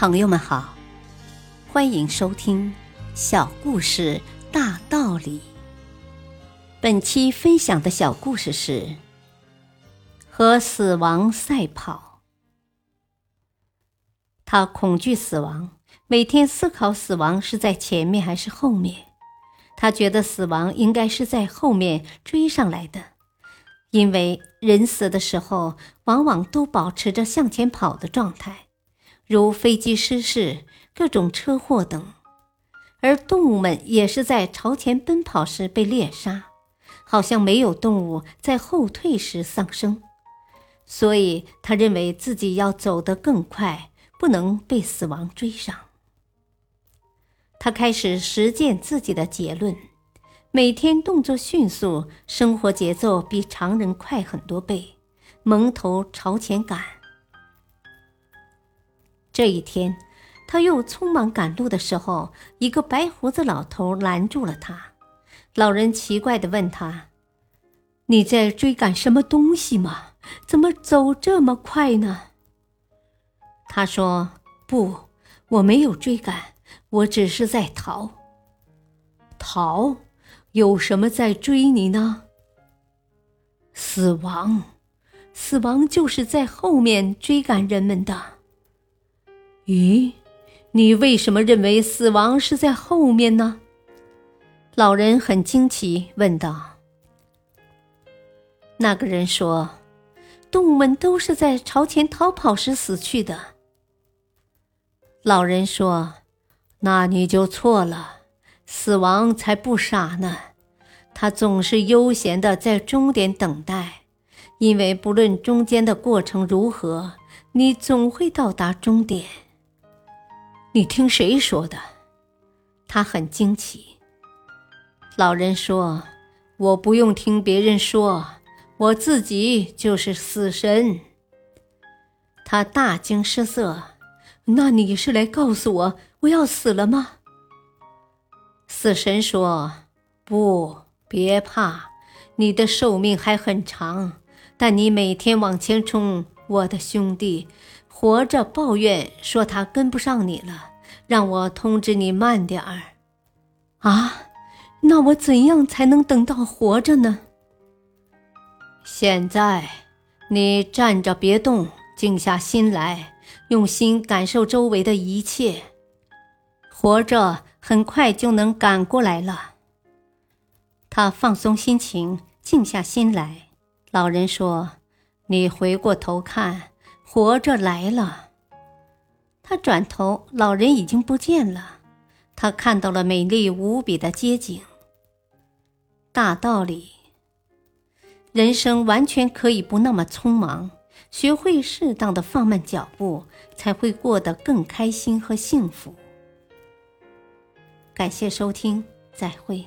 朋友们好，欢迎收听《小故事大道理》。本期分享的小故事是《和死亡赛跑》。他恐惧死亡，每天思考死亡是在前面还是后面。他觉得死亡应该是在后面追上来的，因为人死的时候往往都保持着向前跑的状态。如飞机失事、各种车祸等，而动物们也是在朝前奔跑时被猎杀，好像没有动物在后退时丧生。所以他认为自己要走得更快，不能被死亡追上。他开始实践自己的结论：每天动作迅速，生活节奏比常人快很多倍，蒙头朝前赶。这一天，他又匆忙赶路的时候，一个白胡子老头拦住了他。老人奇怪地问他：“你在追赶什么东西吗？怎么走这么快呢？”他说：“不，我没有追赶，我只是在逃。逃？有什么在追你呢？死亡，死亡就是在后面追赶人们的。”咦，你为什么认为死亡是在后面呢？老人很惊奇，问道。那个人说：“动物们都是在朝前逃跑时死去的。”老人说：“那你就错了，死亡才不傻呢，他总是悠闲的在终点等待，因为不论中间的过程如何，你总会到达终点。”你听谁说的？他很惊奇。老人说：“我不用听别人说，我自己就是死神。”他大惊失色。那你是来告诉我我要死了吗？死神说：“不，别怕，你的寿命还很长，但你每天往前冲，我的兄弟。”活着抱怨说他跟不上你了，让我通知你慢点儿。啊，那我怎样才能等到活着呢？现在，你站着别动，静下心来，用心感受周围的一切。活着很快就能赶过来了。他放松心情，静下心来。老人说：“你回过头看。”活着来了。他转头，老人已经不见了。他看到了美丽无比的街景。大道理，人生完全可以不那么匆忙，学会适当的放慢脚步，才会过得更开心和幸福。感谢收听，再会。